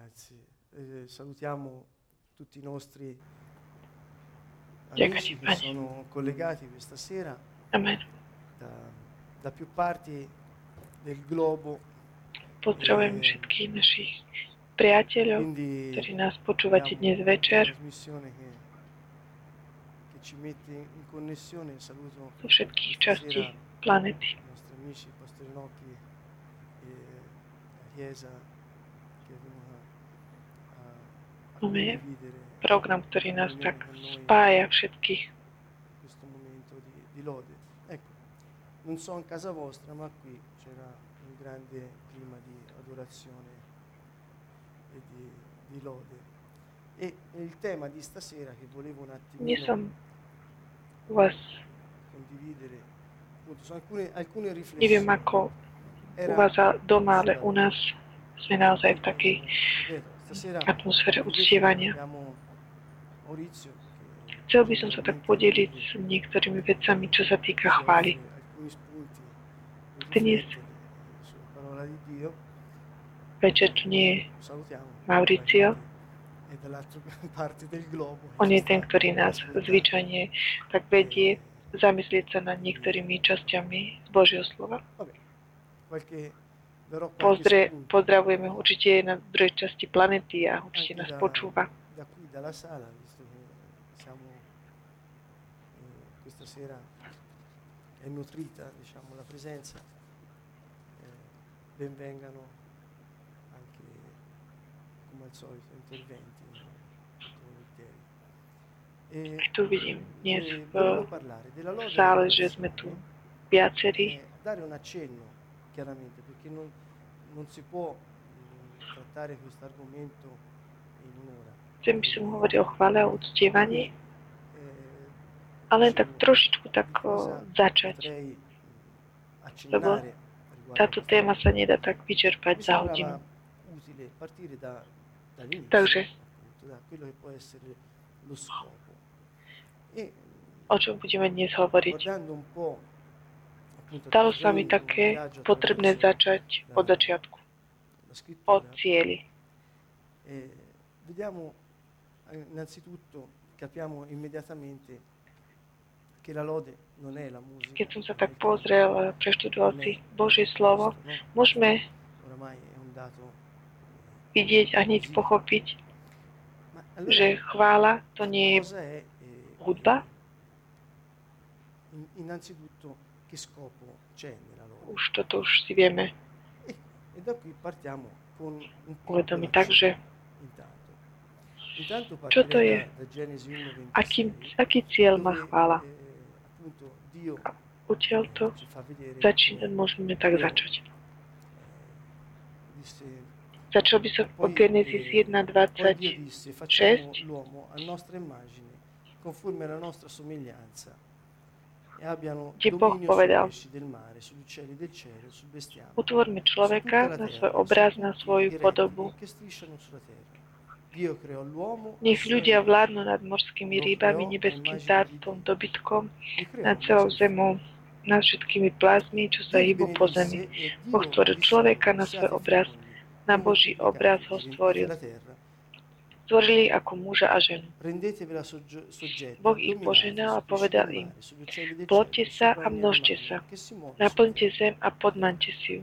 Grazie. Eh, salutiamo tutti i nostri amici che sono collegati questa sera da, da più parti del globo. Pozdravujem všetkých našich priateľov, Quindi ktorí nás počúvate dnes večer. trasmissione che, che ci mette in connessione. Saluto zo všetkých častí planety. i nostri amici, il Pastore Nocchi e la Chiesa che è venuta a, a Máme Program, ktorý nás tak spája všetkých. questo momento di, di lode. Ecco, non so in casa vostra, ma qui c'era un grande clima di adorazione e di, di lode. E il tema di stasera che volevo un attimino vás, condividere, appunto, sono alcune, alcune neviem riflessioni. ako u vás doma, ale u nás sme naozaj v takej Ripeto, stasera atmosfére uctievania. Chcel by som sa tak podeliť s niektorými vecami, čo sa týka chvály. Dnes večer tu nie je globo. On je ten, ktorý nás zvyčajne tak vedie zamyslieť sa nad niektorými časťami Božieho slova. Pozdre, spunto pozdravujeme ho určite na druhej časti planety a určite nás počúva. da qui dalla sala, visto che siamo eh, questa sera è nutrita diciamo, la presenza, eh, ben vengano anche come al solito interventi molto volentieri. E, Tu vidím dnes e v volevo parlare della lode sále, delle že sme tu persone, viacerí. eh, dare un accenno chiaramente perché non, non si può mh, trattare questo argomento in un'ora. Chcem by som hovoril o chvále a uctievaní, Eh, a len tak trošičku tak o, začať. accennare riguardo Táto téma sa nedá tak vyčerpať za hodinu. Takže. E O čom budeme dnes hovoriť? guardando un po' appunto Stalo sa mi také potrebné začať od začiatku, od cieli. eh, vediamo eh, innanzitutto capiamo immediatamente che la lode non è la musica. Keď som sa tak pozrel preštudoval si Božie slovo, môžeme dato. vidieť a hneď pochopiť, že chvála to nie je eh, hudba. in- innanzitutto che scopo c'è nella lode? Už toto už si vieme E, e uvedomiť. Takže Čo to je? partirei da, da Genesi 1, aký, aký cieľ má chvála? eh, Dio Odtiaľ to fa vedere začína, môžeme tak začať. eh, Začal by som od Genesis poi Dio 1.26. somiglianza e Boh povedal. Utvorme človeka na svoj obraz, na svoju podobu. Nech ľudia vládnu nad morskými rýbami, nebeským vtáctvom, dobytkom, nad celou zemou, nad všetkými plázmi, čo sa hýbu po zemi. Boh stvoril človeka na svoj "Siate obraz, na Boží obraz ho stvoril. Stvorili ako muža a ženu. Boh ich požehnal a povedal im, Plodte sa a množte sa. Naplňte zem a podmante si ju.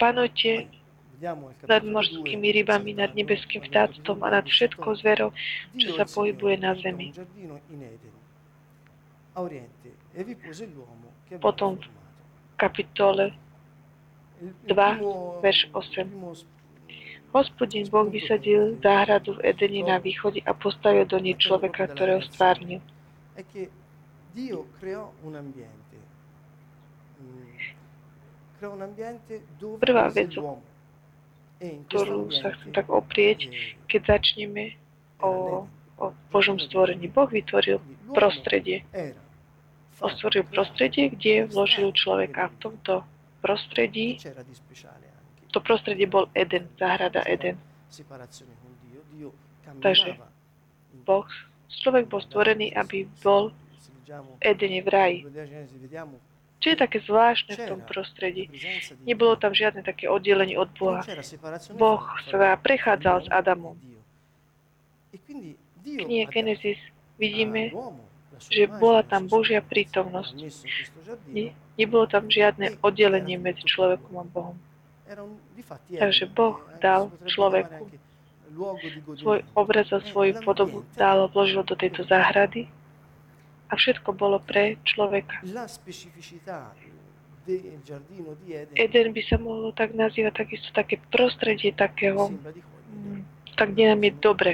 Panujte terra." Vediamo al nad morskými 2, rybami, nad nebeským vtáctvom a nad 2, všetkou zverou, čo sa pohybuje na zemi. e Potom v kapitole Il- il 2, primo- verš il 8. Hospodin Boh vysadil záhradu v Edeni na východe a postavil do nej človeka, ktorého stvárnil. mm, Prvá vec. E ktorú sa chcem tak oprieť, keď začneme o, o Božom stvorení. Boh vytvoril prostredie. Ostvoril prostredie, kde vložil človeka. V tomto prostredí, To prostredie bol Eden, záhrada Eden. Takže Boh, človek bol stvorený, aby bol v Edene v raji. Čo je také zvláštne v tom prostredí? Nebolo tam žiadne také oddelenie od Boha. Boh sa prechádzal s Adamom. V knihe Genesis vidíme, že bola tam Božia prítomnosť. Ne, nebolo tam žiadne oddelenie medzi človekom a Bohom. Takže Boh dal človeku svoj obraz a svoju podobu, dal, vložil do tejto záhrady a všetko bolo pre človeka. Eden by sa mohlo tak nazývať takisto také prostredie takého, mm, tak kde nám je dobre.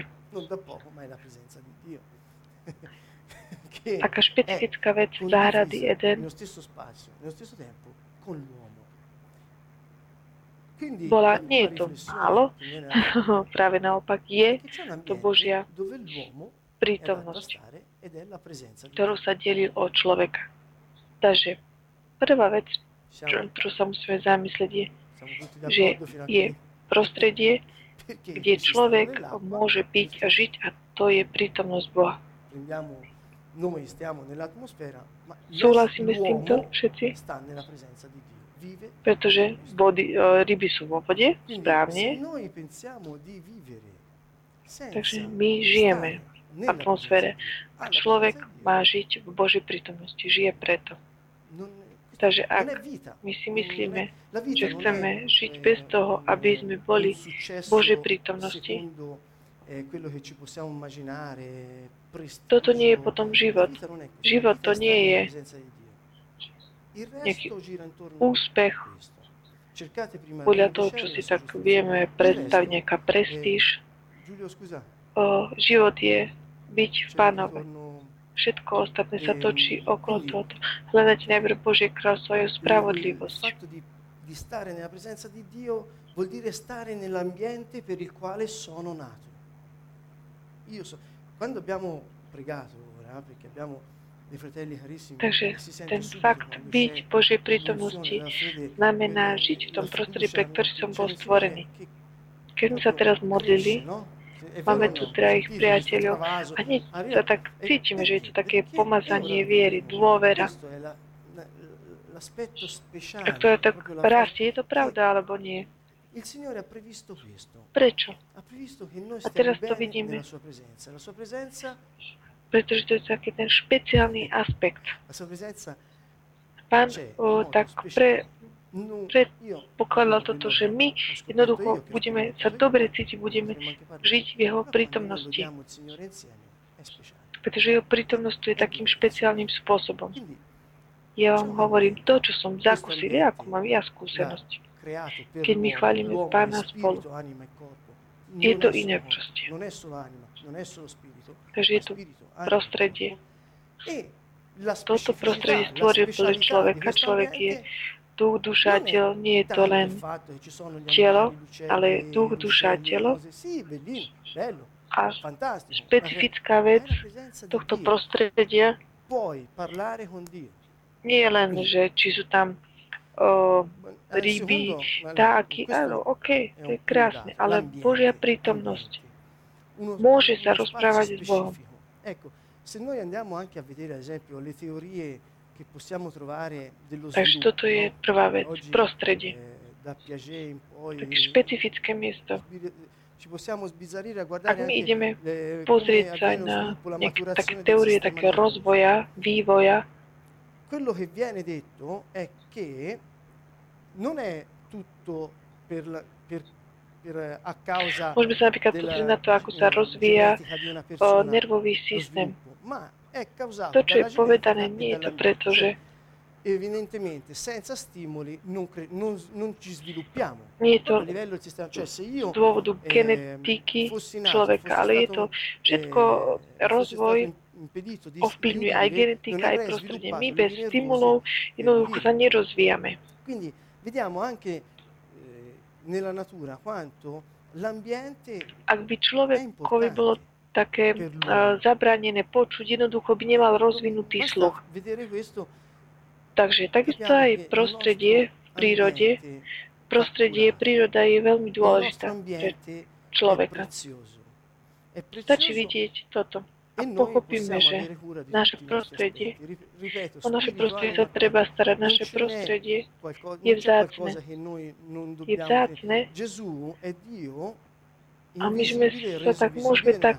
Taká špecifická vec záhrady Eden bola, nie je to málo, práve naopak je to Božia prítomnosť, ktorú sa delí od človeka. Takže prvá vec, ktorú sa musíme zamyslieť, je, že je prostredie, kde človek môže byť a žiť a to je prítomnosť Boha. Súhlasíme s týmto všetci? Pretože vody, ryby sú vo vode, správne. Takže my žijeme v atmosfére. A človek má žiť v Božej prítomnosti. Žije preto. Takže ak my si myslíme, že chceme žiť bez toho, aby sme boli v Božej prítomnosti, toto nie je potom život. Život to nie je nejaký úspech podľa toho, čo si tak vieme predstaviť, nejaká prestíž. O, život je byť v Pánove. Všetko ostatné sa točí okolo toho. Hľadať najprv Božie kráľstvo a jeho spravodlivosť. Di stare nella presenza di Dio vuol dire stare nell'ambiente per il quale sono nato. Io so, quando abbiamo pregato ora, perché abbiamo Takže ten fakt byť Božej prítomnosti znamená žiť v tom prostredí, pre ktorý som bol stvorený. Keď sme sa teraz modlili, máme tu trajich priateľov a hneď sa tak cítime, že je to také pomazanie viery, dôvera. Ak to je tak rastie, je to pravda alebo nie? Prečo? A teraz to vidíme pretože to je taký ten špeciálny aspekt. Pán o, tak pre, predpokladal toto, že my jednoducho budeme sa dobre cítiť, budeme žiť v jeho prítomnosti. Pretože jeho prítomnosť je takým špeciálnym spôsobom. Ja vám hovorím to, čo som zakúsil, ako mám ja skúsenosť. Keď my chválime Pána spolu. Je to iné proste. Takže je tu prostredie. Toto prostredie stvoril pre človeka. Človek je duch, duša, telo. Nie je to len telo, ale duch, duša, telo. A špecifická vec tohto prostredia nie je len, že či sú tam o, ryby, vtáky, áno, OK, to je krásne, ale Božia prítomnosť môže sa rozprávať s Bohom. Takže toto je prvá vec, prostredie. Eh, Také špecifické miesto. Ak my ideme pozrieť sa na nejaké také teórie takého rozvoja, vývoja, quello che viene detto è che non è tutto per, la, per Môžeme sa napríklad pozrieť na to, ako sa rozvíja o nervový systém. To, čo je povedané, nie je to preto, že evidentemente senza stimoli non, cre- non, non ci sviluppiamo. Nie je to cioè, se io, z dôvodu genetiky človeka, ale je to všetko rozvoj ovplyvňuje aj genetika, aj prostredie. My bez stimulov jednoducho sa nerozvíjame. Quindi vediamo anche nella natura quanto l'ambiente Ak by človekovi bolo také uh, zabranené počuť, jednoducho by nemal rozvinutý sluch. Takže takisto aj prostredie v prírode, prostredie, príroda je veľmi dôležitá pre človeka. Stačí vidieť toto. A pochopíme, že naše prostredie, o naše prostredie sa treba starať, naše prostredie je vzácne. Je vzácne a my sme sa tak, môžeme tak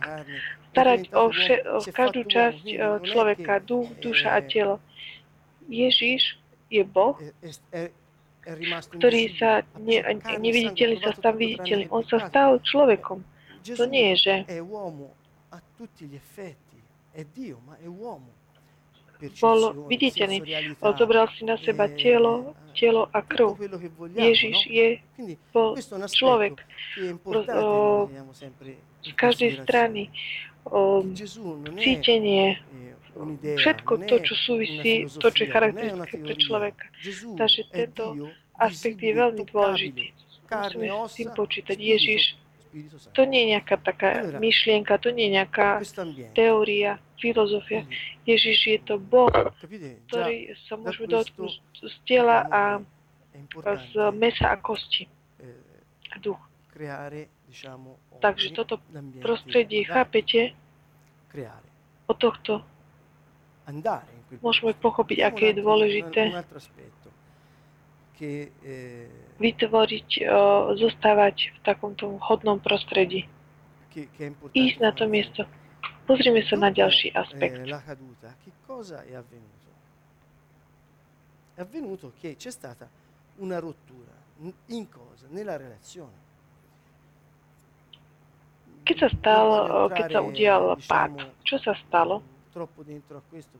starať o, vše, o každú časť človeka, duch, duša a telo. Ježiš je Boh, ktorý sa ne, neviditeľný sa stal viditeľný. On sa stal človekom. To nie je, že a tutti gli effetti. È Dio, ma è uomo. Bol viditeľný. Zobral si na seba telo, telo a krv. Ježiš je, bol človek. Z každej strany cítenie, všetko to, čo súvisí, to, čo je charakteristické pre človeka. Takže tento aspekt je veľmi dôležitý. Musíme s tým počítať. Ježiš to nie je nejaká taká myšlienka, to nie je nejaká teória, filozofia. Ježiš je to Boh, ktorý sa môžeme dotknúť z tela a z mesa a kosti. A duch. Takže toto prostredie, chápete, od tohto môžeme pochopiť, aké je dôležité vytvoriť, zostávať v takomto hodnom prostredí. Ísť na to miesto. Pozrime sa na ďalší aspekt. È avvenuto che c'è stata una rottura in cosa? Nella relazione. Keď sa stalo, keď sa udial pád, čo sa stalo?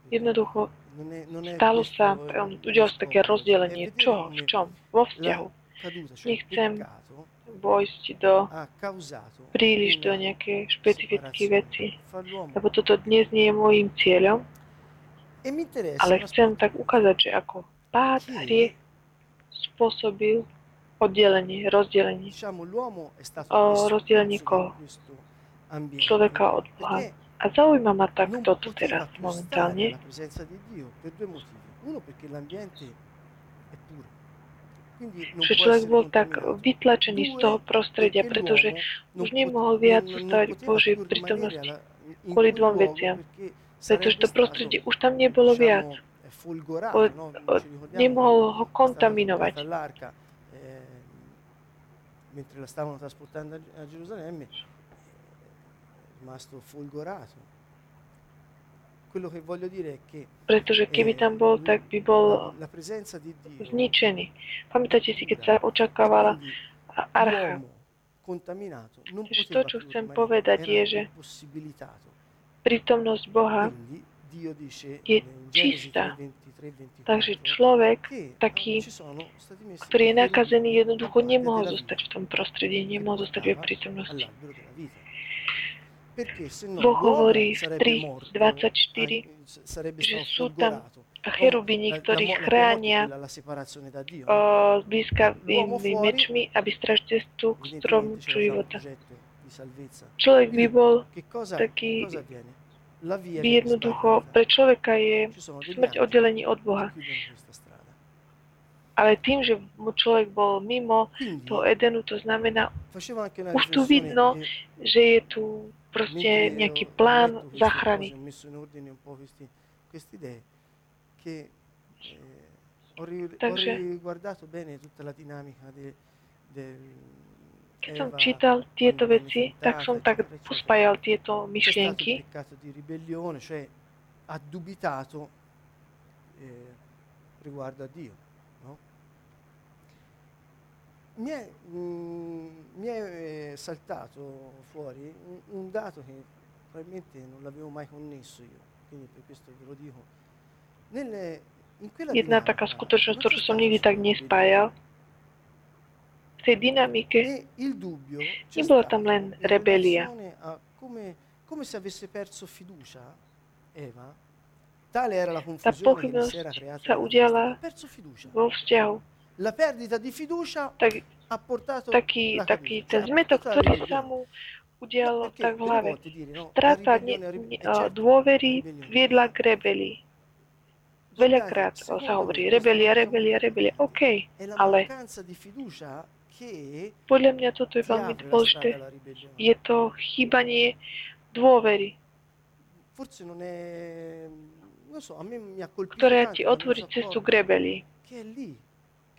Jednoducho stalo sa, udialo sa také rozdelenie. Čo? V čom? Vo vzťahu. Nechcem vojsť do príliš do nejaké špecifické veci, lebo toto dnes nie je môjim cieľom, e ale chcem tak ukázať, že ako pád hriech spôsobil oddelenie, rozdelenie. O rozdelenie koho? Človeka od Boha. A zaujíma ma tak toto teraz momentálne. Že človek bol tak vytlačený z toho prostredia, pretože už nemohol viac zostávať v Božej prítomnosti kvôli dvom veciam. Pretože to prostredie už tam nebolo viac. O, o, nemohol ho kontaminovať. Mentre la stavano trasportando a Gerusalemme, è che pretože keby tam bol, tak by bol zničený. Pamätáte si, keď sa očakávala archa. Takže to, čo chcem povedať, je, že prítomnosť Boha je čistá. Takže človek, taký, ktorý je nakazený, jednoducho nemohol zostať v tom prostredí, nemohol zostať v prítomnosti. Boh hovorí v 3.24, že sú tam cherubini, ktorí chránia o, blízkavými mečmi, aby strážili cestu k stromu života. Človek by bol taký, jednoducho, pre človeka je smrť oddelení od Boha. Ale tým, že mu človek bol mimo toho Edenu, to znamená, už tu vidno, že je tu proste nejaký plán záchrany. Takže keď som čítal tieto veci, tak som tak pospájal tieto myšlienky. ha dubitato eh, riguardo a Dio. Mi è, mm, mi è eh, saltato fuori un, un, dato che probabilmente non l'avevo mai connesso io, quindi per questo ve lo dico. Nelle, in quella Jedna skutočnosť, ktorú som nikdy tak nespájal, v tej dynamike nebola tam len rebelia. Come, se avesse perso fiducia Eva, tale era la confusione che si era creata. Sa udiala vo vzťahu la perdita di fiducia tak, ha portato taký, taký ten zmetok, ktorý sa mu udial tak v hlave. Strata ne, ne, dôvery viedla k rebelii. Veľakrát sa hovorí rebelia, rebelia, rebelia. OK, ale podľa mňa toto je veľmi dôležité. Je to chýbanie dôvery. ktorá ti otvorí cestu k rebelii.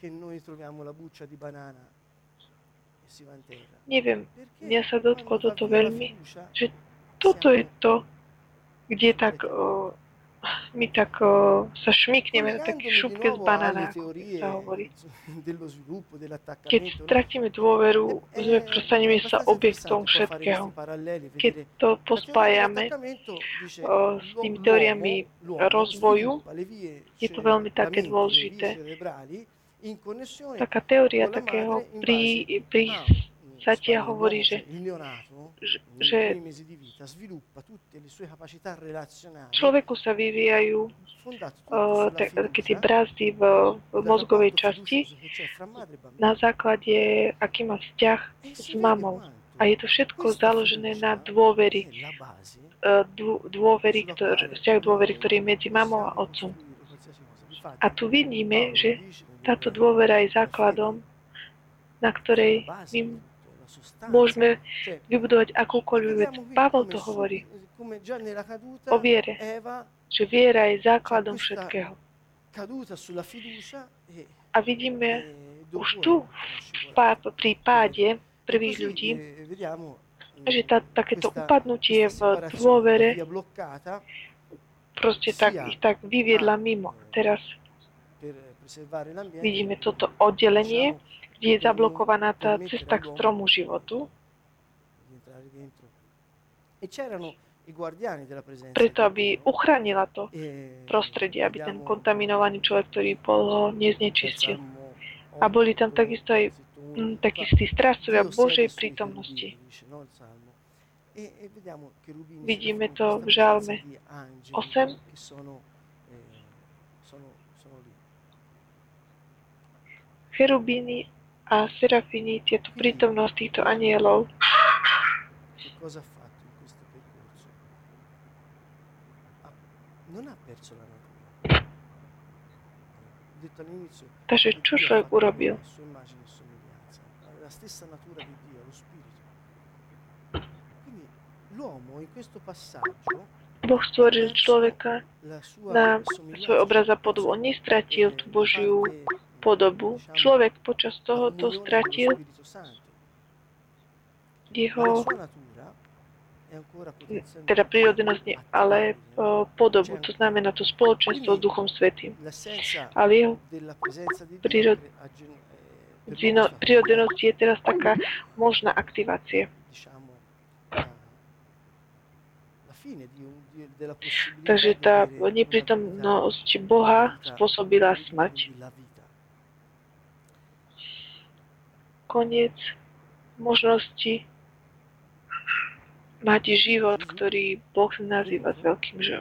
Che noi troviamo la buccia di banana e si va in terra. Neviem, mňa sa dotklo toto veľmi, že toto je to, kde tak uh, my tak uh, sa šmikneme na také šupke z banána, sa hovorí. Keď stratíme dôveru, sme prostaneme sa objektom všetkého. Keď to pospájame uh, s tými teóriami rozvoju, je to veľmi také dôležité. Taká teória takého pri, pri Satia hovorí, že, že človeku sa vyvíjajú uh, také tie brázdy v, v mozgovej časti na základe, aký má vzťah s mamou. A je to všetko založené na dôvery, uh, dôvery ktor, vzťah dôvery, ktorý je medzi mamou a otcom. A tu vidíme, že táto dôvera je základom, na ktorej my môžeme vybudovať akúkoľvek vec. Pavel to hovorí o viere, že viera je základom všetkého. A vidíme už tu pri páde prvých ľudí, že tá, takéto upadnutie v dôvere proste tak, ich tak vyviedla mimo. Teraz vidíme toto oddelenie, kde je zablokovaná tá cesta k stromu životu. Preto, aby uchránila to prostredie, aby ten kontaminovaný človek, ktorý bol ho neznečistil. A boli tam takisto aj m, takí tí strážcovia Božej prítomnosti. Vidíme to v žalme 8, cherubíny a serafini, tieto prítomnosť týchto anielov. Detto all'inizio. Takže čo človek urobil? Passaggio Boh stvoril človeka na svoj obraz a podobu. On nestratil tú Božiu podobu. Človek počas tohoto stratil jeho teda prírodzenosť ale uh, podobu, to znamená to spoločenstvo s Duchom Svetým. Ale jeho prírod, prírodzenosť je teraz taká možná aktivácia. Takže tá neprítomnosť Boha spôsobila smrť koniec možnosti mať život, ktorý Boh nazýva s veľkým že.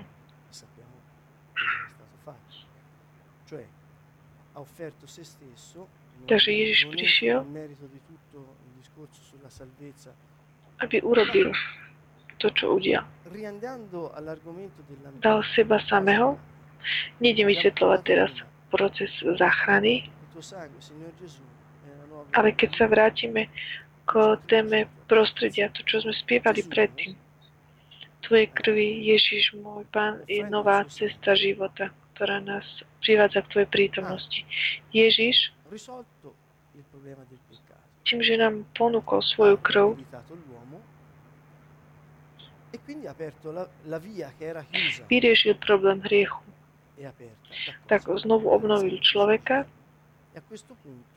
Takže Ježiš prišiel, aby urobil to, čo udial. Dal seba samého. Nejdem vysvetľovať teraz proces záchrany, ale keď sa vrátime k téme prostredia, to, čo sme spievali predtým, Tvojej krvi, Ježiš, môj Pán, je nová cesta života, ktorá nás privádza k Tvojej prítomnosti. Ježiš, tým, že nám ponúkol svoju krv, vyriešil problém hriechu. Tak znovu obnovil človeka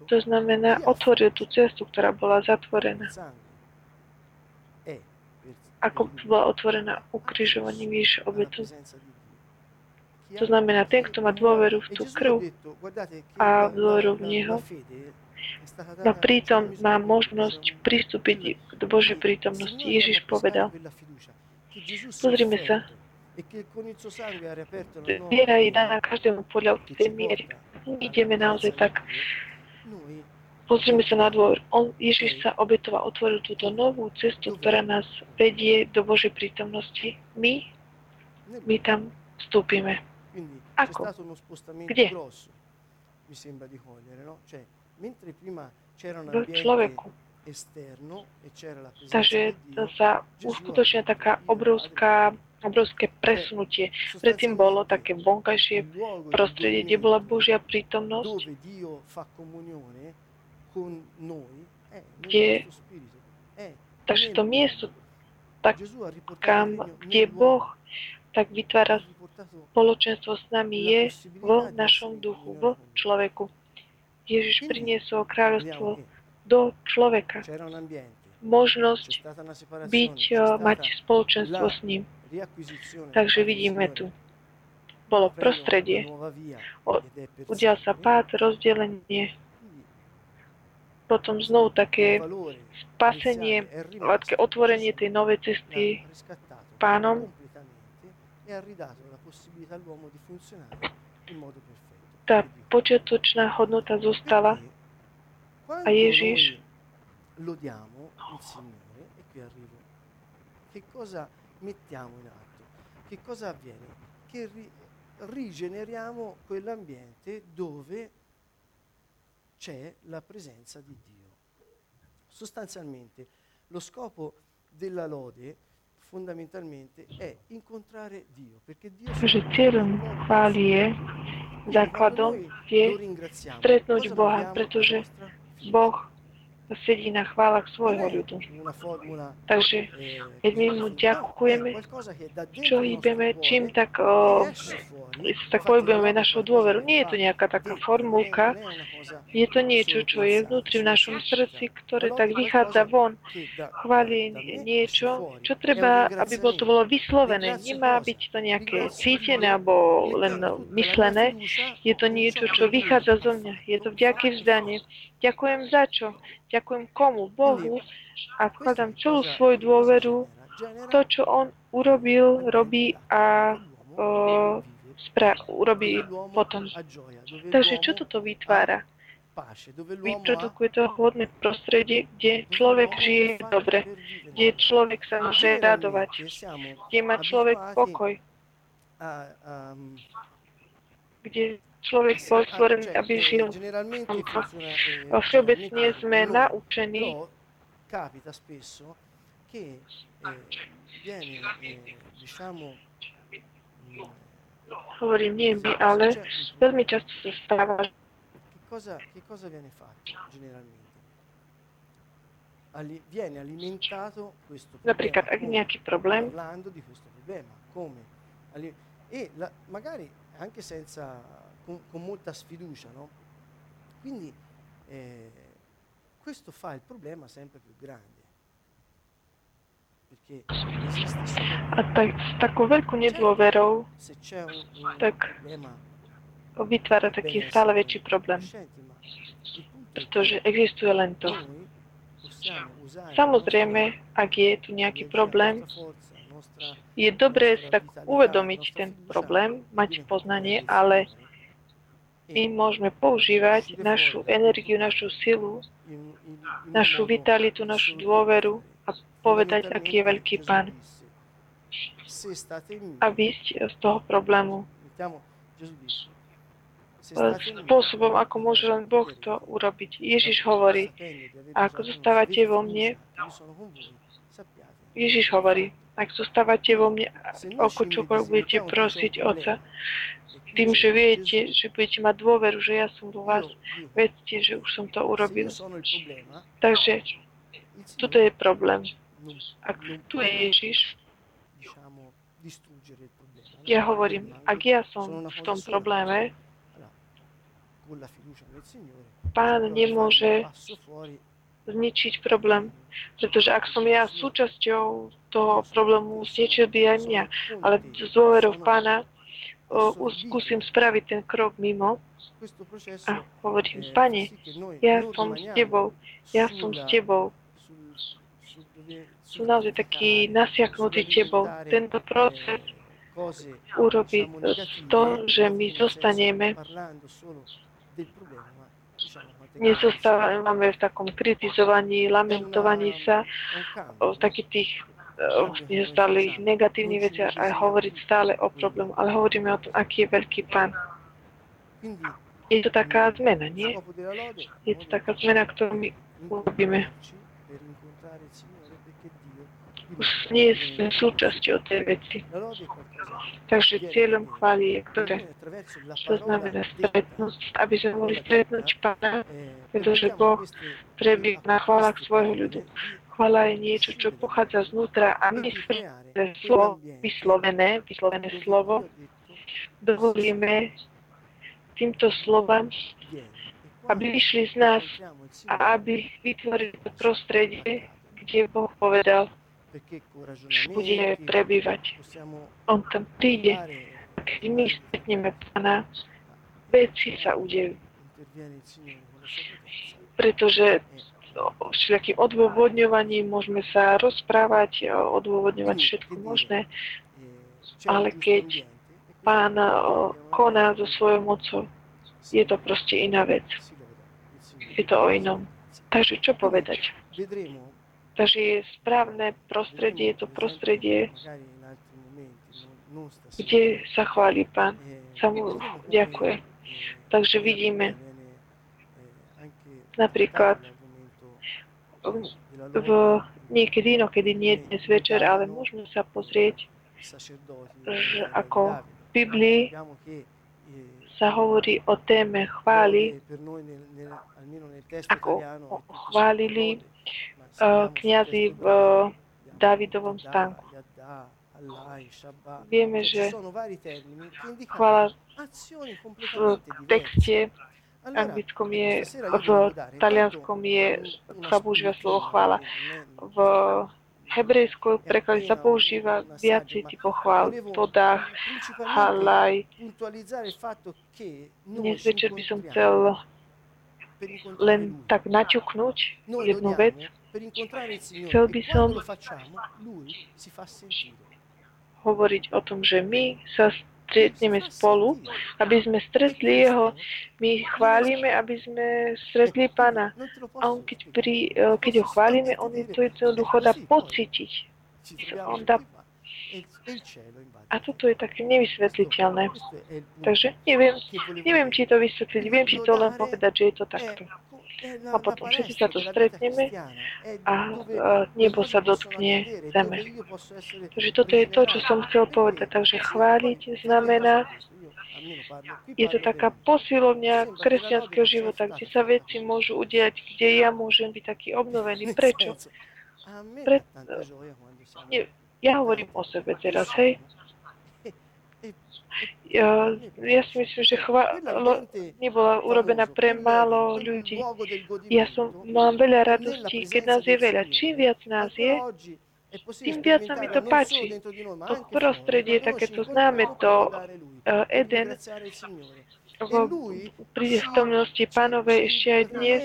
to znamená, otvoril tú cestu, ktorá bola zatvorená. Ako bola otvorená ukrižovaním Ježiša obetu. To znamená, ten, kto má dôveru v tú krv a dôveru v Neho, no pritom má možnosť pristúpiť do Božej prítomnosti. Ježiš povedal, pozrime sa, viera je daná každému podľa tej miery ideme naozaj tak. Pozrime sa na dvor. On, Ježiš sa obetoval, otvoril túto novú cestu, ktorá nás vedie do Božej prítomnosti. My, my tam vstúpime. Ako? Kde? V človeku. Takže sa uskutočňuje taká obrovská obrovské presunutie. Predtým bolo také vonkajšie prostredie, kde bola Božia prítomnosť, kde, takže to miesto, tak, kam, kde Boh tak vytvára spoločenstvo s nami, je v našom duchu, v človeku. Ježiš priniesol kráľovstvo do človeka. Možnosť byť, mať spoločenstvo s ním. Takže vidíme tu. Bolo prostredie. Udial sa pád, rozdelenie. Potom znovu také spasenie, také otvorenie tej novej cesty pánom tá počiatočná hodnota zostala a Ježiš mettiamo in atto? Che cosa avviene? Che ri- rigeneriamo quell'ambiente dove c'è la presenza di Dio. Sostanzialmente lo scopo della lode fondamentalmente è incontrare Dio, perché Dio cieľom chvály je základom je stretnúť Boha, pretože Boh sedí na chválach svojho ľudu. Takže keď my mu ďakujeme, čo hýbeme, čím tak, o, tak pohybujeme našou dôveru. Nie je to nejaká taká formulka, je to niečo, čo je vnútri v našom srdci, ktoré tak vychádza von. Chváli niečo, čo treba, aby bolo to bolo vyslovené. Nemá byť to nejaké cítené alebo len myslené. Je to niečo, čo vychádza zo mňa. Je to vďaky vzdanie. Ďakujem za čo? Ďakujem komu? Bohu a vkladám celú svoju dôveru to, čo On urobil, robí a o, spra- urobí potom. Takže čo toto vytvára? Vyprodukuje to hodné prostredie, kde človek žije dobre, kde človek sa môže radovať, kde má človek pokoj, kde človek bol stvorený, aby žil. Všeobecne sme naučení hovorím nie my, ale veľmi často sa stáva, cosa, che cosa viene fatto generalmente? Ali, viene alimentato questo problema. Napríklad, ak nejaký problém, parlando di questo problema, come? E la, magari anche senza con, con molta sfiducia, no? Quindi eh, questo fa il problema sempre più grande. A tak, s takou veľkou nedôverou, tak vytvára taký stále väčší problém. Pretože existuje len to. Samozrejme, ak je tu nejaký problém, je dobré tak uvedomiť ten problém, mať poznanie, ale my môžeme používať našu energiu, našu silu, našu vitalitu, našu dôveru a povedať, aký je veľký Pán. A vysť z toho problému spôsobom, ako môže len Boh to urobiť. Ježiš hovorí, ak zostávate vo mne, Ježiš hovorí, ak zostávate vo mne, oko čokoľvek budete prosiť Otca, tým, že viete, že budete mať dôveru, že ja som vo vás, vedzte, že už som to urobil. Takže toto je problém. Ak tu je Ježiš, ja hovorím, ak ja som v tom probléme, Pán nemôže zničiť problém, pretože ak som ja súčasťou toho problému, zničil by aj mňa, ale z dôverou Pána o, skúsim spraviť ten krok mimo. A hovorím, Pane, ja som s Tebou, ja som s Tebou. Som naozaj taký nasiaknutý Tebou. Tento proces urobí to, že my zostaneme. nezostávame v takom kritizovaní, lamentovaní sa, o takých tých nezostali negatívne veci a hovoriť stále o problému, ale hovoríme o tom, aký je veľký pán. Je to taká zmena, nie? Je to taká zmena, ktorú my urobíme. už nie sme súčasťou tej veci. Takže cieľom chvály je ktoré? To znamená stretnúť, aby sme mohli stretnúť Pána, pretože Boh prebíha na chválach svojho ľudu. Chvála je niečo, čo pochádza znútra a my skrze slovo vyslovené, vyslovené slovo, dovolíme týmto slovám, aby vyšli z nás a aby vytvorili to prostredie, kde Boh povedal, že bude prebývať. On tam príde a keď my stretneme Pána, veci sa udejú. Pretože všelijakým odôvodňovaním môžeme sa rozprávať, odôvodňovať všetko možné, ale keď Pán koná so svojou mocou, je to proste iná vec. Je to o inom. Takže čo povedať? Takže je správne prostredie, je to prostredie, kde sa chváli Pán, sa mu ďakuje. Takže vidíme napríklad v niekedy, no kedy nie dnes večer, ale môžeme sa pozrieť, že ako v Biblii sa hovorí o téme chvály, ako chválili kniazy v Davidovom stánku. Vieme, že chvála v texte anglickom je, v talianskom je, sa používa slovo chvála. V hebrejsku preklade sa používa viacej typov chvál. Podách, halaj. Dnes večer by som chcel len tak naťuknúť jednu vec. Chcel by som hovoriť o tom, že my sa stretneme spolu, aby sme stretli Jeho. My chválime, aby sme stretli Pána. A on, keď, pri, keď ho chválime, on to jednoducho dá pocítiť. On dá a toto je také nevysvetliteľné. Takže neviem, neviem, či to vysvetliť. Viem, či to len povedať, že je to takto. A potom všetci sa tu stretneme a, a nebo sa dotkne zeme. Takže toto je to, čo som chcel povedať. Takže chváliť znamená, je to taká posilovňa kresťanského života, kde sa veci môžu udiať, kde ja môžem byť taký obnovený. Prečo? Pre, ja hovorím o sebe teraz, hej. Ja, ja si myslím, že chvála nebola urobená pre málo ľudí. Ja som, mám veľa radostí, keď nás je veľa. Čím viac nás je, tým viac sa mi to páči. To prostredie, takéto známe, to uh, Eden, prítomnosti pánovej ešte aj dnes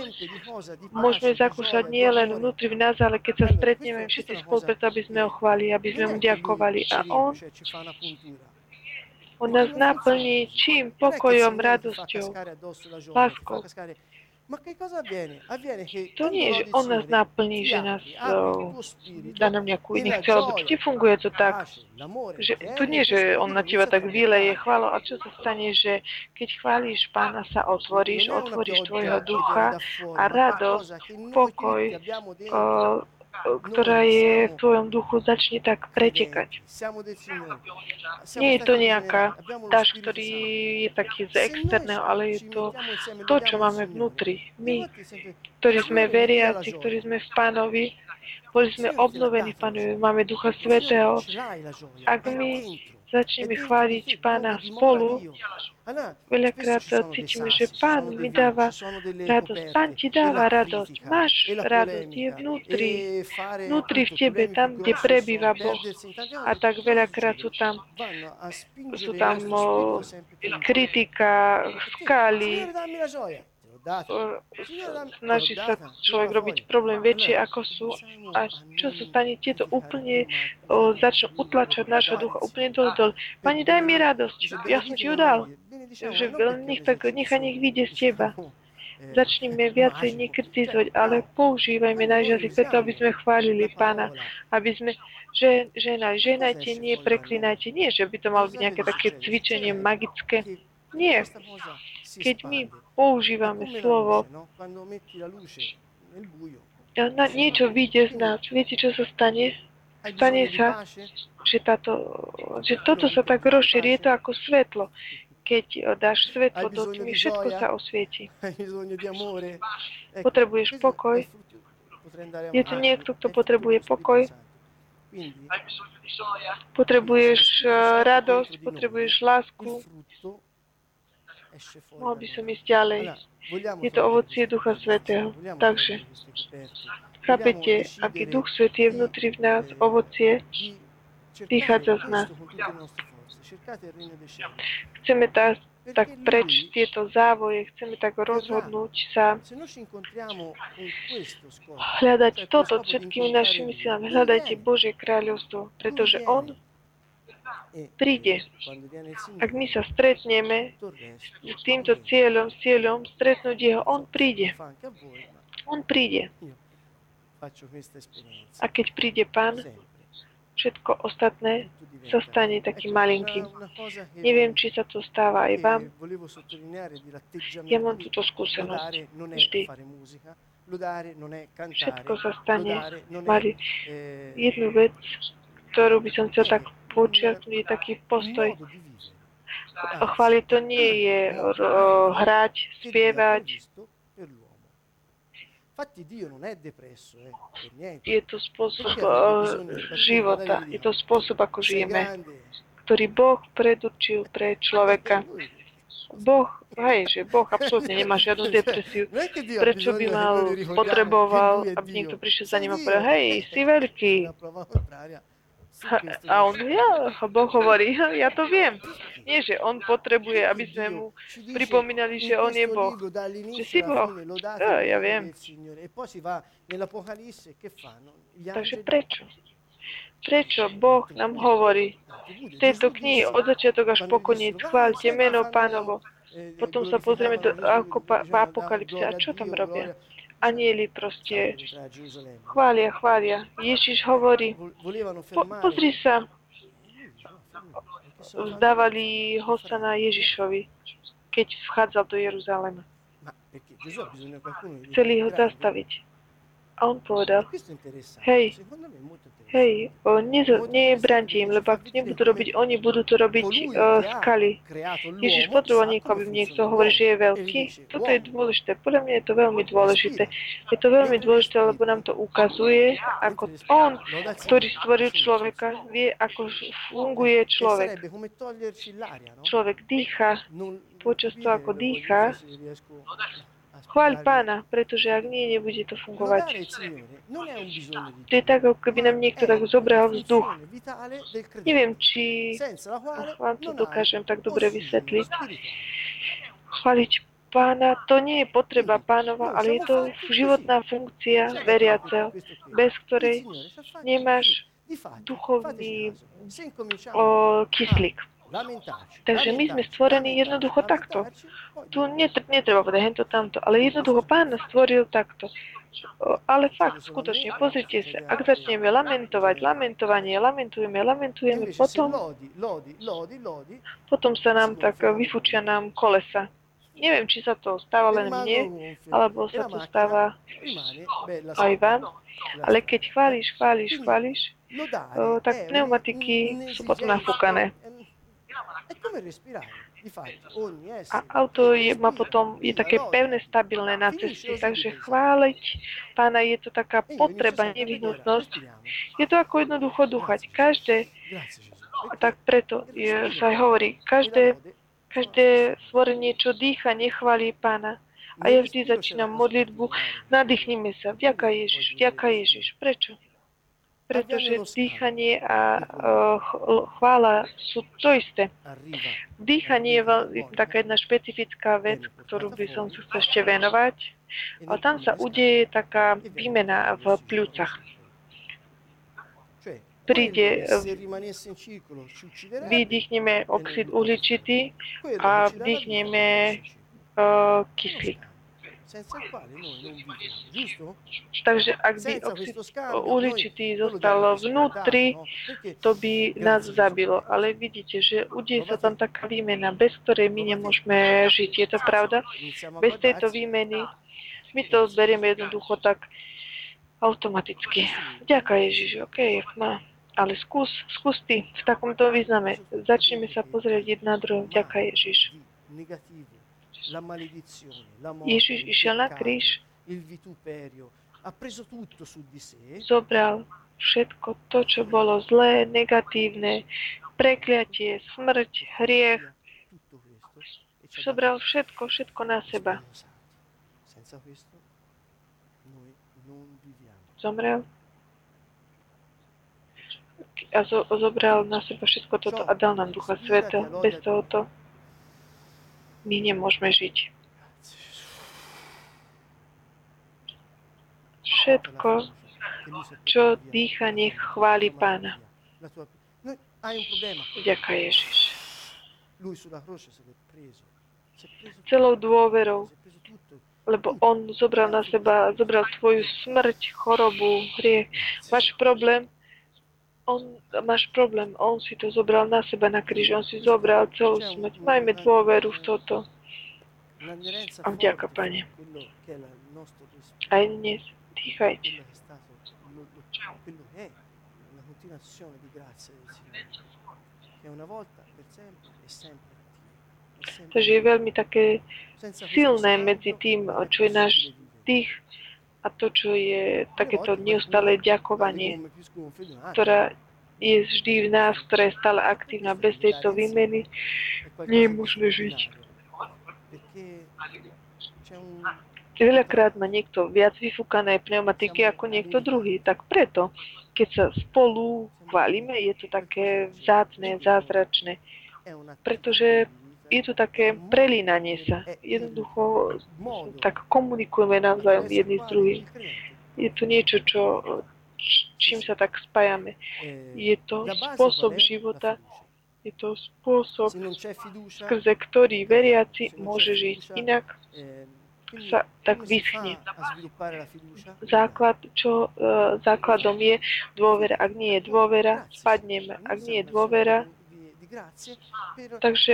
môžeme zakúšať nie len vnútri v nás, ale keď sa stretneme všetci spolu, preto aby sme ho chválili, aby sme mu ďakovali. A on, on nás naplní čím? Pokojom, radosťou, láskou. To nie je, že on nás naplní, že nás dá nám nejakú iný chce, lebo či funguje to tak, že to nie, že on na teba tak vyleje chválo, a čo sa stane, že keď chválíš Pána, sa otvoríš, otvoríš tvojho ducha a radosť, pokoj, ktorá je v tvojom duchu, začne tak pretekať. Nie je to nejaká dáž, ktorý je taký z externého, ale je to to, čo máme vnútri. My, ktorí sme veriaci, ktorí sme v Pánovi, boli sme obnovení Pánovi, máme Ducha Svetého. Ak my začneme chváliť Pána spolu, veľakrát cítime, že Pán mi dáva radosť. Pán ti dáva radosť. Máš radosť, je vnútri, vnútri v tebe, tam, kde prebýva Boh. A tak veľakrát sú tam, sú tam o, kritika, skály, snaží sa človek robiť problém väčšie ako sú a čo sa stane, tieto úplne o, začnú utlačať nášho ducha úplne dole dole. Pani, daj mi radosť, ja som ti ju dal. Že nech, tak, nechaj nech vyjde z teba. Začneme viacej nekritizovať, ale používajme náš jazyk preto, aby sme chválili Pána, aby sme že, žena, ženajte, nie preklinajte. Nie, že by to malo byť nejaké také cvičenie magické. Nie. Keď my používame slovo, na, niečo vyjde z nás. Viete, čo sa stane? Stane sa, že, táto, že toto sa tak rozšíri. Je to ako svetlo. Keď dáš svetlo do tmy, všetko sa osvieti. Potrebuješ pokoj. Je tu niekto, kto potrebuje pokoj. Potrebuješ radosť, potrebuješ lásku. Mohol by som ísť ďalej. Je to ovocie Ducha Svetého. Takže, chápete, aký Duch Svetý je vnútri v nás, ovocie, vychádza z nás. Chceme tá, tak preč tieto závoje, chceme tak rozhodnúť sa. Hľadať toto všetkými našimi silami. Hľadajte Božie kráľovstvo, pretože On príde. Ak my sa stretneme s týmto cieľom, s cieľom stretnúť Jeho, On príde. On príde. A keď príde Pán, všetko ostatné sa stane takým malinkým. Neviem, či sa to stáva aj vám. Ja mám túto skúsenosť vždy. Všetko sa stane mali. Jednu vec, ktorú by som chcel tak počiarknúť taký postoj. Chváliť to nie je hrať, spievať. Je to spôsob života, je to spôsob, ako žijeme, ktorý Boh predurčil pre človeka. Boh, hej, že Boh absolútne nemá žiadnu depresiu. Prečo by mal, potreboval, aby niekto prišiel za ním a povedal, hej, si veľký. A on, ja, Boh hovorí, ja to viem. Nie, že on potrebuje, aby sme mu pripomínali, že on je Boh. Že si Boh. Ja, ja viem. Takže prečo? Prečo Boh nám hovorí v tejto knihy od začiatok až po koniec, chváľte meno pánovo. Potom sa pozrieme do apokalypse. A čo tam robia? Anieli proste chvália, chvália. Ježiš hovorí, po, pozri sa, vzdávali na Ježišovi, keď vchádzal do Jeruzalema. Chceli ho zastaviť. A on povedal, hej, Hej, o, nezo, nebránte im, lebo ak to nebudú robiť oni, budú to robiť uh, skaly. Ježiš potreboval niekoho, aby niekto hovorí, že je veľký. Toto je dôležité. Podľa mňa je to veľmi dôležité. Je to veľmi dôležité, lebo nám to ukazuje, ako on, ktorý stvoril človeka, vie, ako funguje človek. Človek dýcha, počas toho, ako dýcha, Chváľ pána, pretože ak nie, nebude to fungovať. To je tak, ako keby nám niekto tak zobral vzduch. Neviem, či vám to dokážem tak dobre vysvetliť. Chváliť pána, to nie je potreba pánova, ale je to životná funkcia veriaceho, bez ktorej nemáš duchovný o, kyslík. Takže my sme stvorení jednoducho takto. Tu netreba povedať hento tamto, ale jednoducho Pán nás stvoril takto. Ale fakt, skutočne, pozrite sa, ak začneme lamentovať, lamentovanie, lamentujeme, lamentujeme, potom, potom sa nám tak vyfúčia nám kolesa. Neviem, či sa to stáva len mne, alebo sa to stáva aj vám. Ale keď chváliš, chváliš, chváliš, tak pneumatiky sú potom nafúkané. A auto je, má potom, je také pevné, stabilné na ceste, takže chváliť pána je to taká potreba, nevyhnutnosť. Je to ako jednoducho duchať. Každé, tak preto je, sa aj hovorí, každé, každé stvorenie, čo dýcha, nechválí pána. A ja vždy začínam modlitbu, nadýchnime sa, vďaka Ježiš, vďaka Ježiš. Prečo? Pretože dýchanie a chvála sú to isté. Dýchanie je taká jedna špecifická vec, ktorú by som sa chcel ešte venovať. A tam sa udeje taká výmena v pľúcach. Príde, vydýchneme oxid uhličitý a vdýchneme uh, kyslík. Takže ak by oxid uhličitý zostal vnútri, to by nás zabilo. Ale vidíte, že udeje sa tam taká výmena, bez ktorej my nemôžeme žiť. Je to pravda? Bez tejto výmeny my to zberieme jednoducho tak automaticky. Ďakujem Ježiš, OK, jak má. Ale skús, skús ty. V takomto význame. Začneme sa pozrieť jedna na druhú. Ďakujem Ježiš. Ježiš išiel na kríž, zobral všetko to, čo bolo zlé, negatívne, prekliatie, smrť, hriech. Zobral všetko, všetko na seba. Zomrel a zo, zobral na seba všetko toto a dal nám Ducha Sveta. Bez tohoto my nemôžeme žiť. Všetko, čo dýcha, nech chváli Pána. Ďakujem Ježiš. Celou dôverou, lebo On zobral na seba, zobral tvoju smrť, chorobu, hriech. Váš problém, on, máš problém, on si to zobral na seba na kríž, on si zobral celú smrť. Majme dôveru v toto. A vďaka, Pane. Aj dnes dýchajte. Takže je veľmi také silné medzi tým, čo je náš dých a to, čo je takéto neustále ďakovanie, ktorá je vždy v nás, ktorá je stále aktívna. Bez tejto výmeny nie je možné žiť. Veľakrát má niekto viac vyfúkané pneumatiky ako niekto druhý. Tak preto, keď sa spolu chválime, je to také vzácne, zázračné. Pretože je to také prelínanie sa. Jednoducho tak komunikujeme navzájom jedni s druhým. Je to niečo, čo, čím sa tak spájame. Je to spôsob života, je to spôsob, skrze ktorý veriaci môže žiť. Inak sa tak vyschne. Základ, čo uh, základom je dôvera. Ak nie je dôvera, spadneme. Ak nie je dôvera, Takže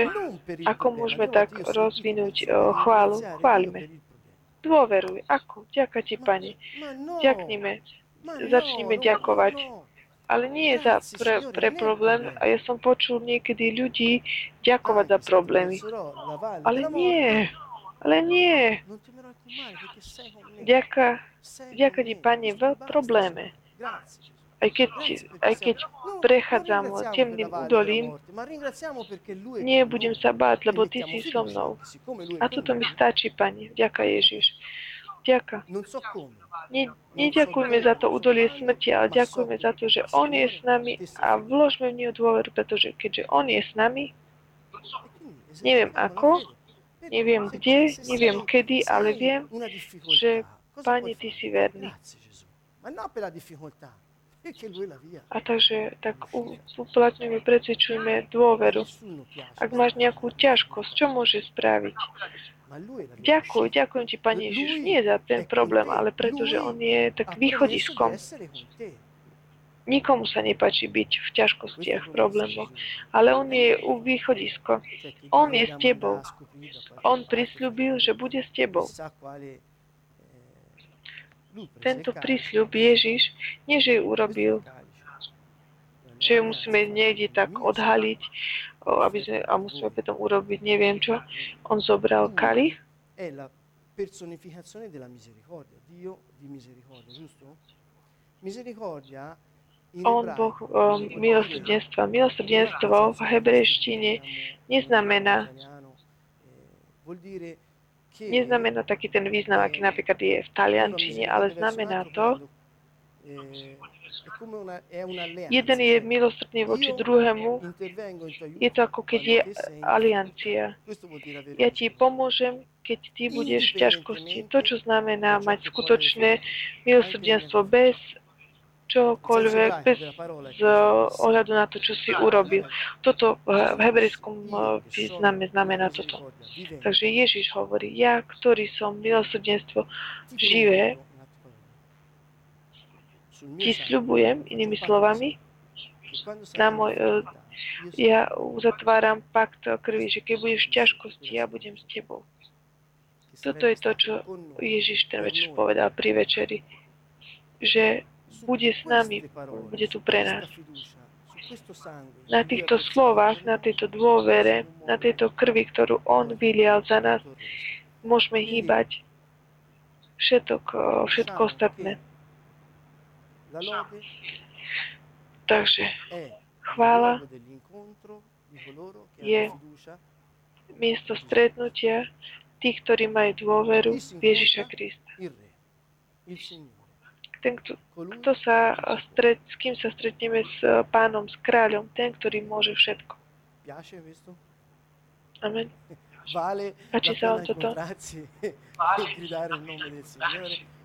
ako môžeme tak rozvinúť chválu? Chválime. Dôveruj. Ako? Ďakujem ti, Pane. Ďaknime. Začnime ďakovať. Ale nie za pre, pre problém. A ja som počul niekedy ľudí ďakovať za problémy. Ale nie. Ale nie. Ďaká, ďaká ti, Pane, v probléme aj keď, aj keď prechádzam temným údolím, nie budem sa báť, lebo Ty si so mnou. A toto mi stačí, Pani. Ďaká Ježiš. Ďaká. Ne, neďakujme za to údolie smrti, ale ďakujme za to, že On je s nami a vložme v neho dôveru, pretože keďže On je s nami, neviem ako, neviem kde, neviem kedy, ale viem, že Pane, Ty si verný. A takže tak uplatňujeme, precvičujeme dôveru. Ak máš nejakú ťažkosť, čo môže spraviť? Ďakujem, ďakujem ti, Pane Ježiš, nie za ten problém, ale pretože on je tak východiskom. Nikomu sa nepáči byť v ťažkostiach, v problémoch, ale on je u východisko. On je s tebou. On prisľúbil, že bude s tebou tento prísľub Ježiš, nie že ju urobil, že ju musíme niekde tak odhaliť, aby sme, a musíme potom urobiť neviem čo. On zobral kalich. personificazione della misericordia, Dio di misericordia, giusto? Misericordia on Boh um, milosrdenstva. Milosrdenstvo v hebrejštine neznamená neznamená taký ten význam, aký napríklad je v taliančine, ale znamená to, jeden je milosrdný voči druhému, je to ako keď je aliancia. Ja ti pomôžem, keď ty budeš v ťažkosti. To, čo znamená mať skutočné milosrdenstvo bez čokoľvek bez z ohľadu na to, čo si urobil. Toto v hebrejskom eh, význame znamená toto. Takže Ježiš hovorí, ja, ktorý som milosrdenstvo živé, ti sľubujem, inými slovami, na môj, eh, ja uzatváram pakt krvi, že keď budeš v ťažkosti, ja budem s tebou. Toto je to, čo Ježiš ten večer povedal pri večeri že bude s nami, bude tu pre nás. Na týchto slovách, na tejto dôvere, na tejto krvi, ktorú On vylial za nás, môžeme hýbať všetok, všetko ostatné. Takže chvála je miesto stretnutia tých, ktorí majú dôveru v Ježiša Krista. Ten, kto, kto sa stret, s kým sa stretneme s pánom, s kráľom, ten, ktorý môže všetko. Amen. Páči sa vám toto?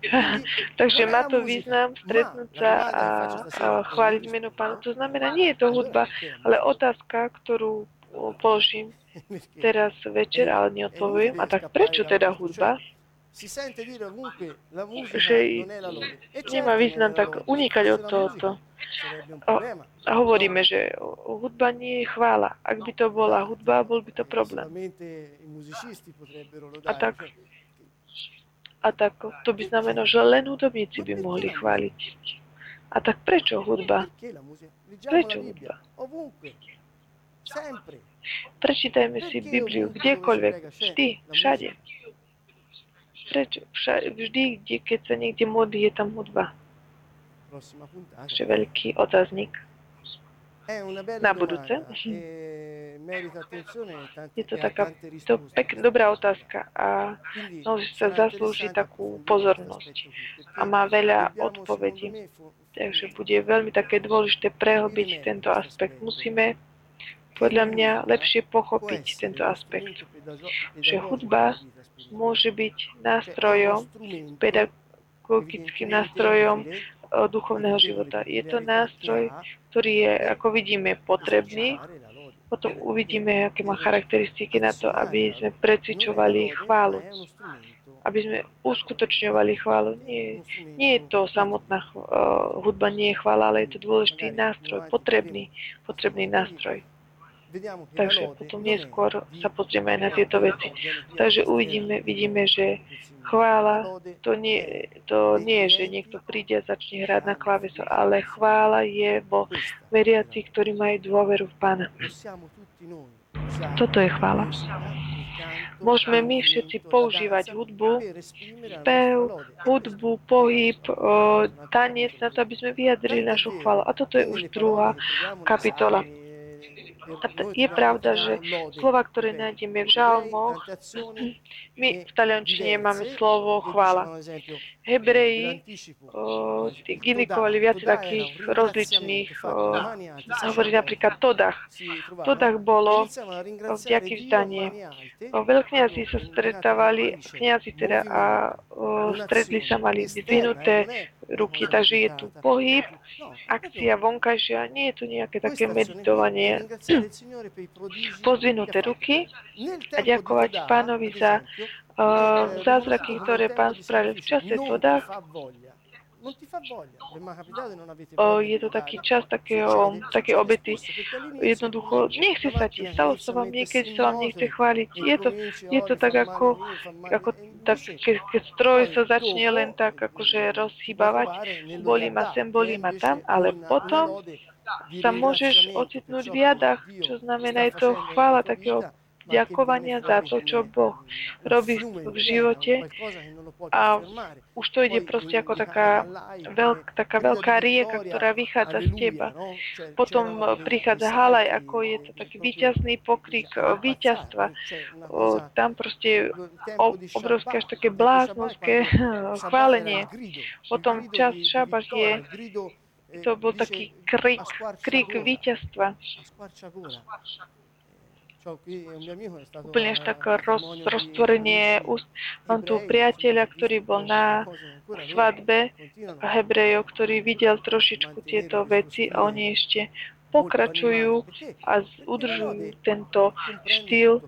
Takže má to význam stretnúť sa a, a chváliť meno pána. To znamená, nie je to hudba, ale otázka, ktorú položím teraz večer, ale neodpoviem. A tak prečo teda hudba? Že e nemá význam tak unikať od tohoto. A, a hovoríme, že hudba nie je chvála. Ak by to bola hudba, bol by to problém. A tak, a tak to by znamenalo, že len hudobníci by mohli chváliť. A tak prečo hudba? Prečo hudba? Prečítajme si Bibliu kdekoľvek, vždy, všade. Prečo? Vždy, kde, keď sa niekde modlí, je tam hudba. Takže veľký otáznik. Na budúce. Je to taká to pek, dobrá otázka a no, sa zaslúži takú pozornosť a má veľa odpovedí. Takže bude veľmi také dôležité prehlbiť tento aspekt. Musíme podľa mňa lepšie pochopiť tento aspekt. Že hudba môže byť nástrojom, pedagogickým nástrojom duchovného života. Je to nástroj, ktorý je, ako vidíme, potrebný. Potom uvidíme, aké má charakteristiky na to, aby sme precvičovali chválu. Aby sme uskutočňovali chválu. Nie, nie je to samotná uh, hudba, nie je chvála, ale je to dôležitý nástroj, potrebný, potrebný nástroj. Takže potom neskôr sa pozrieme aj na tieto veci. Takže uvidíme, vidíme, že chvála to nie, to nie je, že niekto príde a začne hrať na klaveso, ale chvála je vo veriacich, ktorí majú dôveru v Pána. Toto je chvála. Môžeme my všetci používať hudbu, spev, hudbu, pohyb, tanec na to, aby sme vyjadrili našu chválu. A toto je už druhá kapitola. Je pravda, že slova, ktoré nájdeme v žalmoch, my v taliančine máme slovo chvála. Hebreji gynikovali viac takých rozličných, hovorí napríklad Todach. Todach bolo vďaky vzdanie. Veľkňazi sa stretávali, kniazy teda, a stretli sa, mali zdvinuté ruky, takže je tu pohyb, akcia vonkajšia, nie je tu nejaké také meditovanie. Pozdvinuté ruky a ďakovať pánovi za uh, zázraky, ktoré pán spravil v čase vodách je to taký čas takého, také obety. Jednoducho, nechce sa ti, stalo sa vám niekedy, sa vám nechce chváliť. Je to, je to tak ako, ako tak, keď, keď stroj sa začne len tak akože rozhýbavať, bolí ma sem, bolí ma tam, ale potom sa môžeš ocitnúť v jadách, čo znamená, je to chvála takého ďakovania za to, čo Boh robí v živote a už to ide proste ako taká, veľk, taká veľká rieka, ktorá vychádza z teba. Potom prichádza halaj, ako je to taký výťazný pokrik víťazstva. Tam proste obrovské až také bláznovské chválenie. Potom čas šabaš je to bol taký krik, krik víťazstva úplne až tak roz, roztvorenie úst. Mám tu priateľa, ktorý bol na svadbe Hebrejov, ktorý videl trošičku tieto veci a oni ešte pokračujú a udržujú tento štýl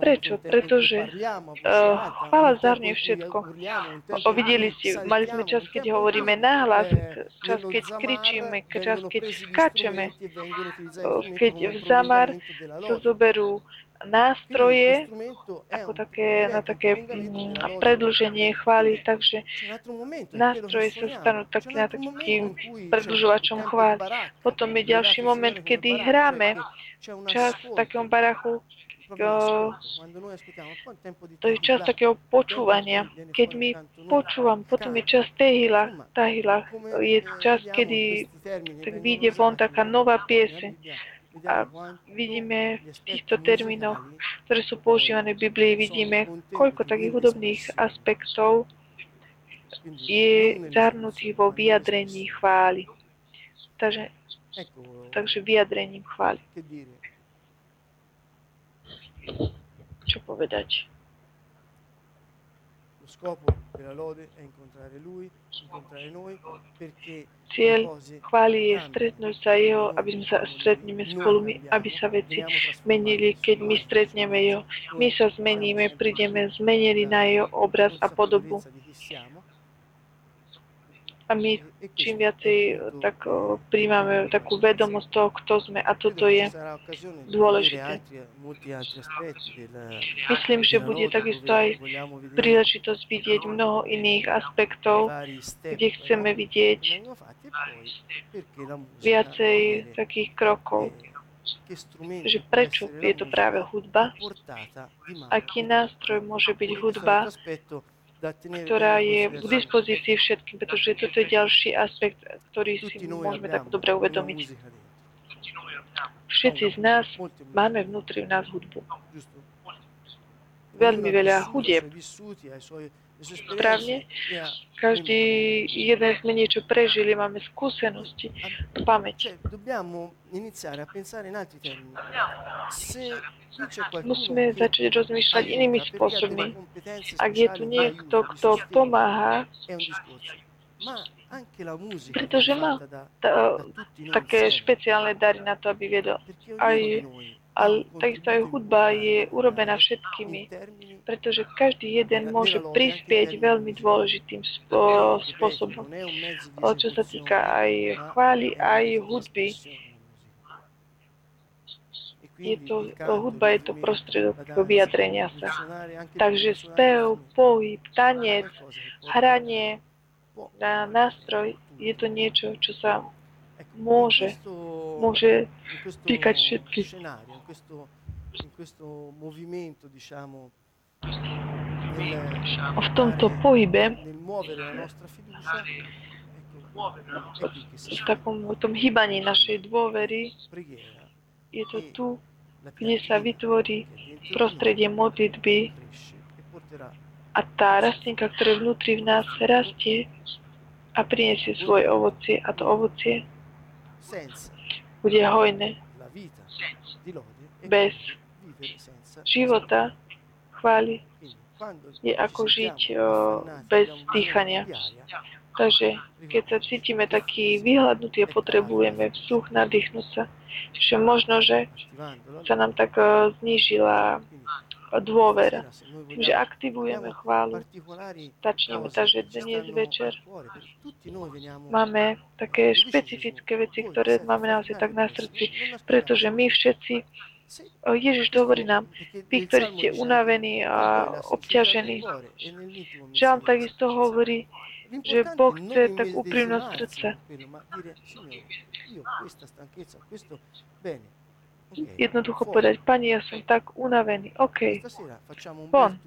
Prečo? Pretože uh, chvála zahrnie všetko. O, videli ste, mali sme čas, keď hovoríme nahlas, čas, keď kričíme, čas, keď skáčeme, keď v zamar sa zoberú nástroje ako také, na také predlženie chvály, takže nástroje sa stanú taký, na takým predlžovačom chvály. Potom je ďalší moment, kedy hráme čas v takom barachu, to je čas takého počúvania. Keď my počúvam, potom je čas tehila, tahila. Je čas, kedy tak vyjde von taká nová pieseň a vidíme v týchto termínoch, ktoré sú používané v Biblii, vidíme, koľko takých hudobných aspektov je zahrnutých vo vyjadrení chvály. Takže, takže vyjadrením chvály. Čo povedať? scopo della lode è incontrare Lui, incontrare noi, perché Cieľ chvály je stretnúť sa Jeho, aby sme sa stretneme spolu, my, aby sa veci menili, keď my stretneme Jeho. My sa zmeníme, prídeme zmenili na Jeho obraz a podobu a my čím viacej tak príjmame takú vedomosť toho, kto sme a toto je dôležité. Myslím, že bude takisto aj príležitosť vidieť mnoho iných aspektov, kde chceme vidieť viacej takých krokov že prečo je to práve hudba, aký nástroj môže byť hudba ktorá je k dispozícii všetkým, pretože toto je ďalší aspekt, ktorý si môžeme tak dobre uvedomiť. Všetci z nás máme vnútri v nás hudbu. Veľmi veľa hudieb. Správne? Každý jeden sme niečo prežili, máme skúsenosti, pamäť. Musíme začať rozmýšľať inými spôsobmi. Ak je tu niekto, kto pomáha, pretože má ta, také špeciálne dary na to, aby viedol aj ale takisto aj hudba je urobená všetkými, pretože každý jeden môže prispieť veľmi dôležitým spôsobom, čo sa týka aj chvály, aj hudby. Je to, hudba je to prostriedok vyjadrenia sa. Takže spev, pohyb, tanec, hranie, na nástroj, je to niečo, čo sa môže, môže týkať všetkých. V tomto pohybe, v takom tom hýbaní našej dôvery, je to tu, kde sa vytvorí prostredie modlitby. a tá rastlinka, ktorá vnútri v nás rastie a priniesie svoje ovocie a to ovocie bude hojné. Bez života chváli je ako žiť o, bez dýchania. Takže keď sa cítime taký vyhľadnutý a potrebujeme vzduch, nadýchnuť sa, že možno, že sa nám tak o, znížila dôvera. Tým, že aktivujeme chválu, začneme. Takže dnes večer máme také špecifické veci, ktoré máme naozaj tak na srdci, pretože my všetci Ježiš hovorí nám, vy, ktorí ste unavení a obťažení. Žalm takisto hovorí, že Boh chce tak úprimnosť srdca jednoducho povedať, Pani, ja som tak unavený. OK, von.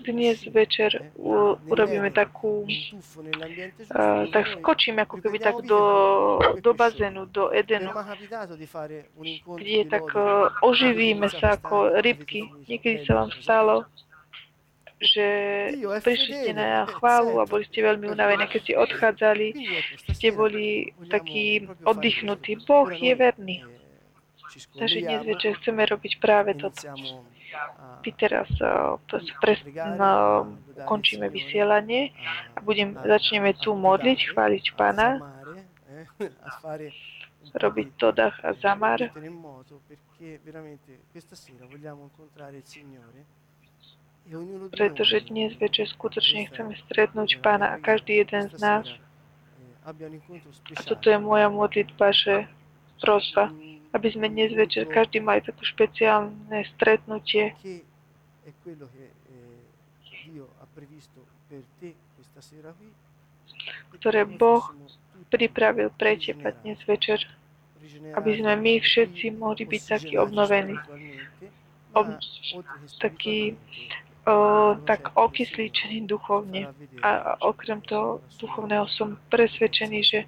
Dnes večer u, urobíme takú, uh, tak skočím ako keby tak do, do bazénu, do Edenu, kde tak uh, oživíme sa ako rybky. Niekedy sa vám stalo, že prišli ste na chválu a boli ste veľmi unavení. Keď ste odchádzali, ste boli takí oddychnutí. Boh je verný. Takže dnes večer chceme robiť práve toto. My teraz pres, no, končíme vysielanie a budem, začneme tu modliť, chváliť Pána, robiť Todach a Zamar pretože dnes večer skutočne chceme stretnúť Pána a každý jeden z nás. A toto je moja modlitba, že prosba, aby sme dnes večer každý mali také špeciálne stretnutie, ktoré Boh pripravil pre teba dnes večer, aby sme my všetci mohli byť takí obnovení, ob, takí tak okysličení duchovne. A okrem toho duchovného som presvedčený, že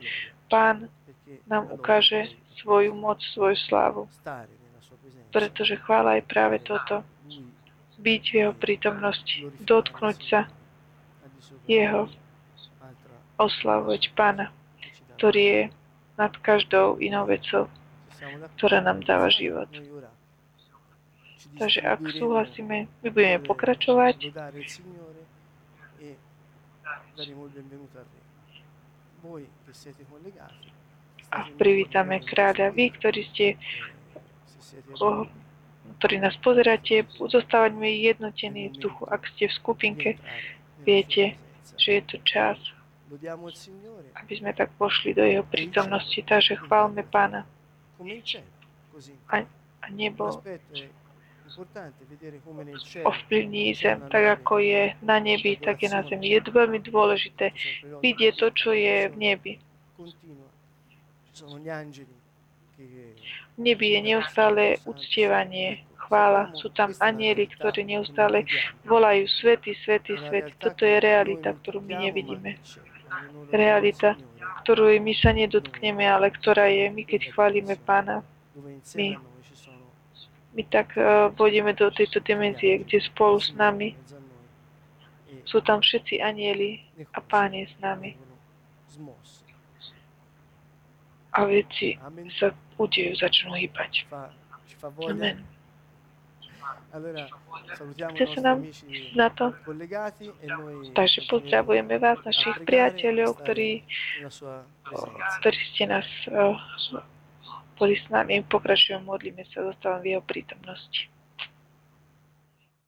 Pán nám ukáže svoju moc, svoju slávu. Pretože chvála je práve toto. Byť v jeho prítomnosti, dotknúť sa jeho, oslavovať Pána, ktorý je nad každou inou vecou, ktorá nám dáva život. Takže ak súhlasíme, my budeme pokračovať. a privítame kráľa. Vy, ktorí ste, oh, ktorí nás pozeráte, zostávať mi jednotení v duchu. Ak ste v skupinke, viete, že je to čas, aby sme tak pošli do jeho prítomnosti. Takže chválme Pána. A, a nebo ovplyvní zem, tak ako je na nebi, tak je na zemi. Je veľmi dôležité vidieť to, čo je v nebi. V nebi je neustále uctievanie, chvála. Sú tam anieli, ktorí neustále volajú svety, svety, svety. Toto je realita, ktorú my nevidíme. Realita, ktorú my sa nedotkneme, ale ktorá je my, keď chválime Pána. My my tak uh, pôjdeme do tejto dimenzie, kde spolu s nami sú tam všetci anieli a Pán je s nami. A veci sa udejú, začnú hýbať. Amen. Chce sa nám na to? Takže pozdravujeme vás, našich priateľov, ktorí, ktorí ste nás boli s nami, pokračujeme, modlíme sa, zostávam v jeho prítomnosti.